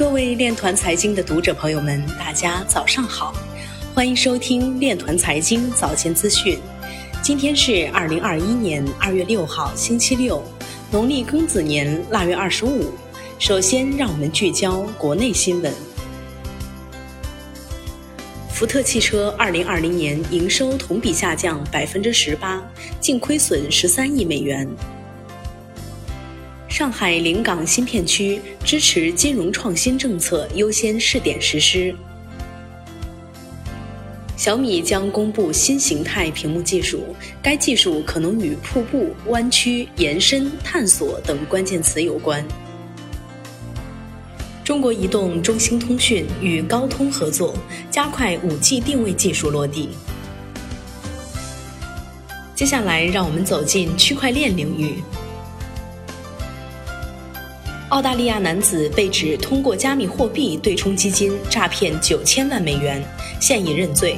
各位链团财经的读者朋友们，大家早上好，欢迎收听链团财经早间资讯。今天是二零二一年二月六号，星期六，农历庚子年腊月二十五。首先，让我们聚焦国内新闻。福特汽车二零二零年营收同比下降百分之十八，净亏损十三亿美元。上海临港新片区支持金融创新政策优先试点实施。小米将公布新形态屏幕技术，该技术可能与瀑布、弯曲、延伸、探索等关键词有关。中国移动、中兴通讯与高通合作，加快 5G 定位技术落地。接下来，让我们走进区块链领域。澳大利亚男子被指通过加密货币对冲基金诈骗九千万美元，现已认罪。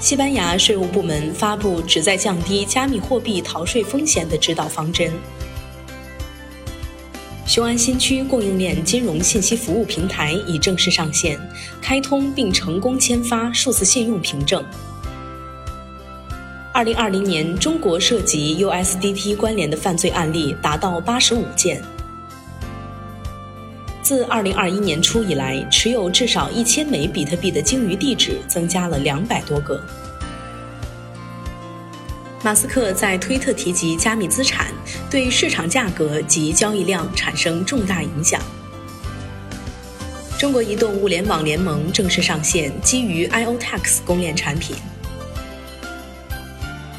西班牙税务部门发布旨在降低加密货币逃税风险的指导方针。雄安新区供应链金融信息服务平台已正式上线，开通并成功签发数字信用凭证。二零二零年，中国涉及 USDT 关联的犯罪案例达到八十五件。自二零二一年初以来，持有至少一千枚比特币的鲸鱼地址增加了两百多个。马斯克在推特提及加密资产，对市场价格及交易量产生重大影响。中国移动物联网联盟正式上线基于 IOTax 公链产品。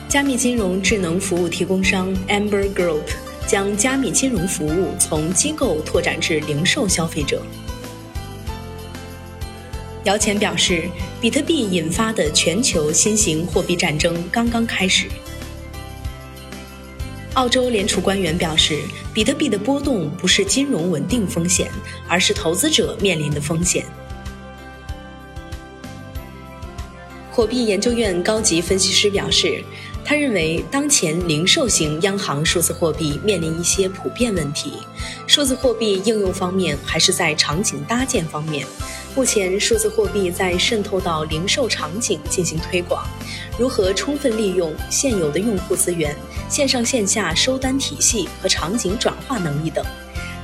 加密金融智能服务提供商 Amber Group 将加密金融服务从机构拓展至零售消费者。姚前表示，比特币引发的全球新型货币战争刚刚开始。澳洲联储官员表示，比特币的波动不是金融稳定风险，而是投资者面临的风险。货币研究院高级分析师表示。他认为，当前零售型央行数字货币面临一些普遍问题。数字货币应用方面还是在场景搭建方面。目前，数字货币在渗透到零售场景进行推广，如何充分利用现有的用户资源、线上线下收单体系和场景转化能力等。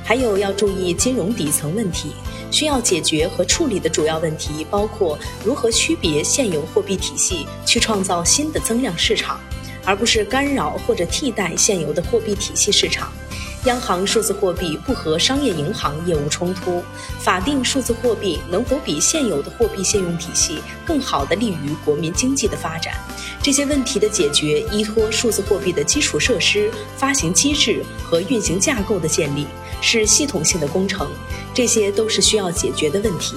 还有要注意金融底层问题，需要解决和处理的主要问题包括如何区别现有货币体系，去创造新的增量市场。而不是干扰或者替代现有的货币体系市场，央行数字货币不和商业银行业务冲突，法定数字货币能否比现有的货币信用体系更好地利于国民经济的发展？这些问题的解决依托数字货币的基础设施、发行机制和运行架构的建立，是系统性的工程，这些都是需要解决的问题。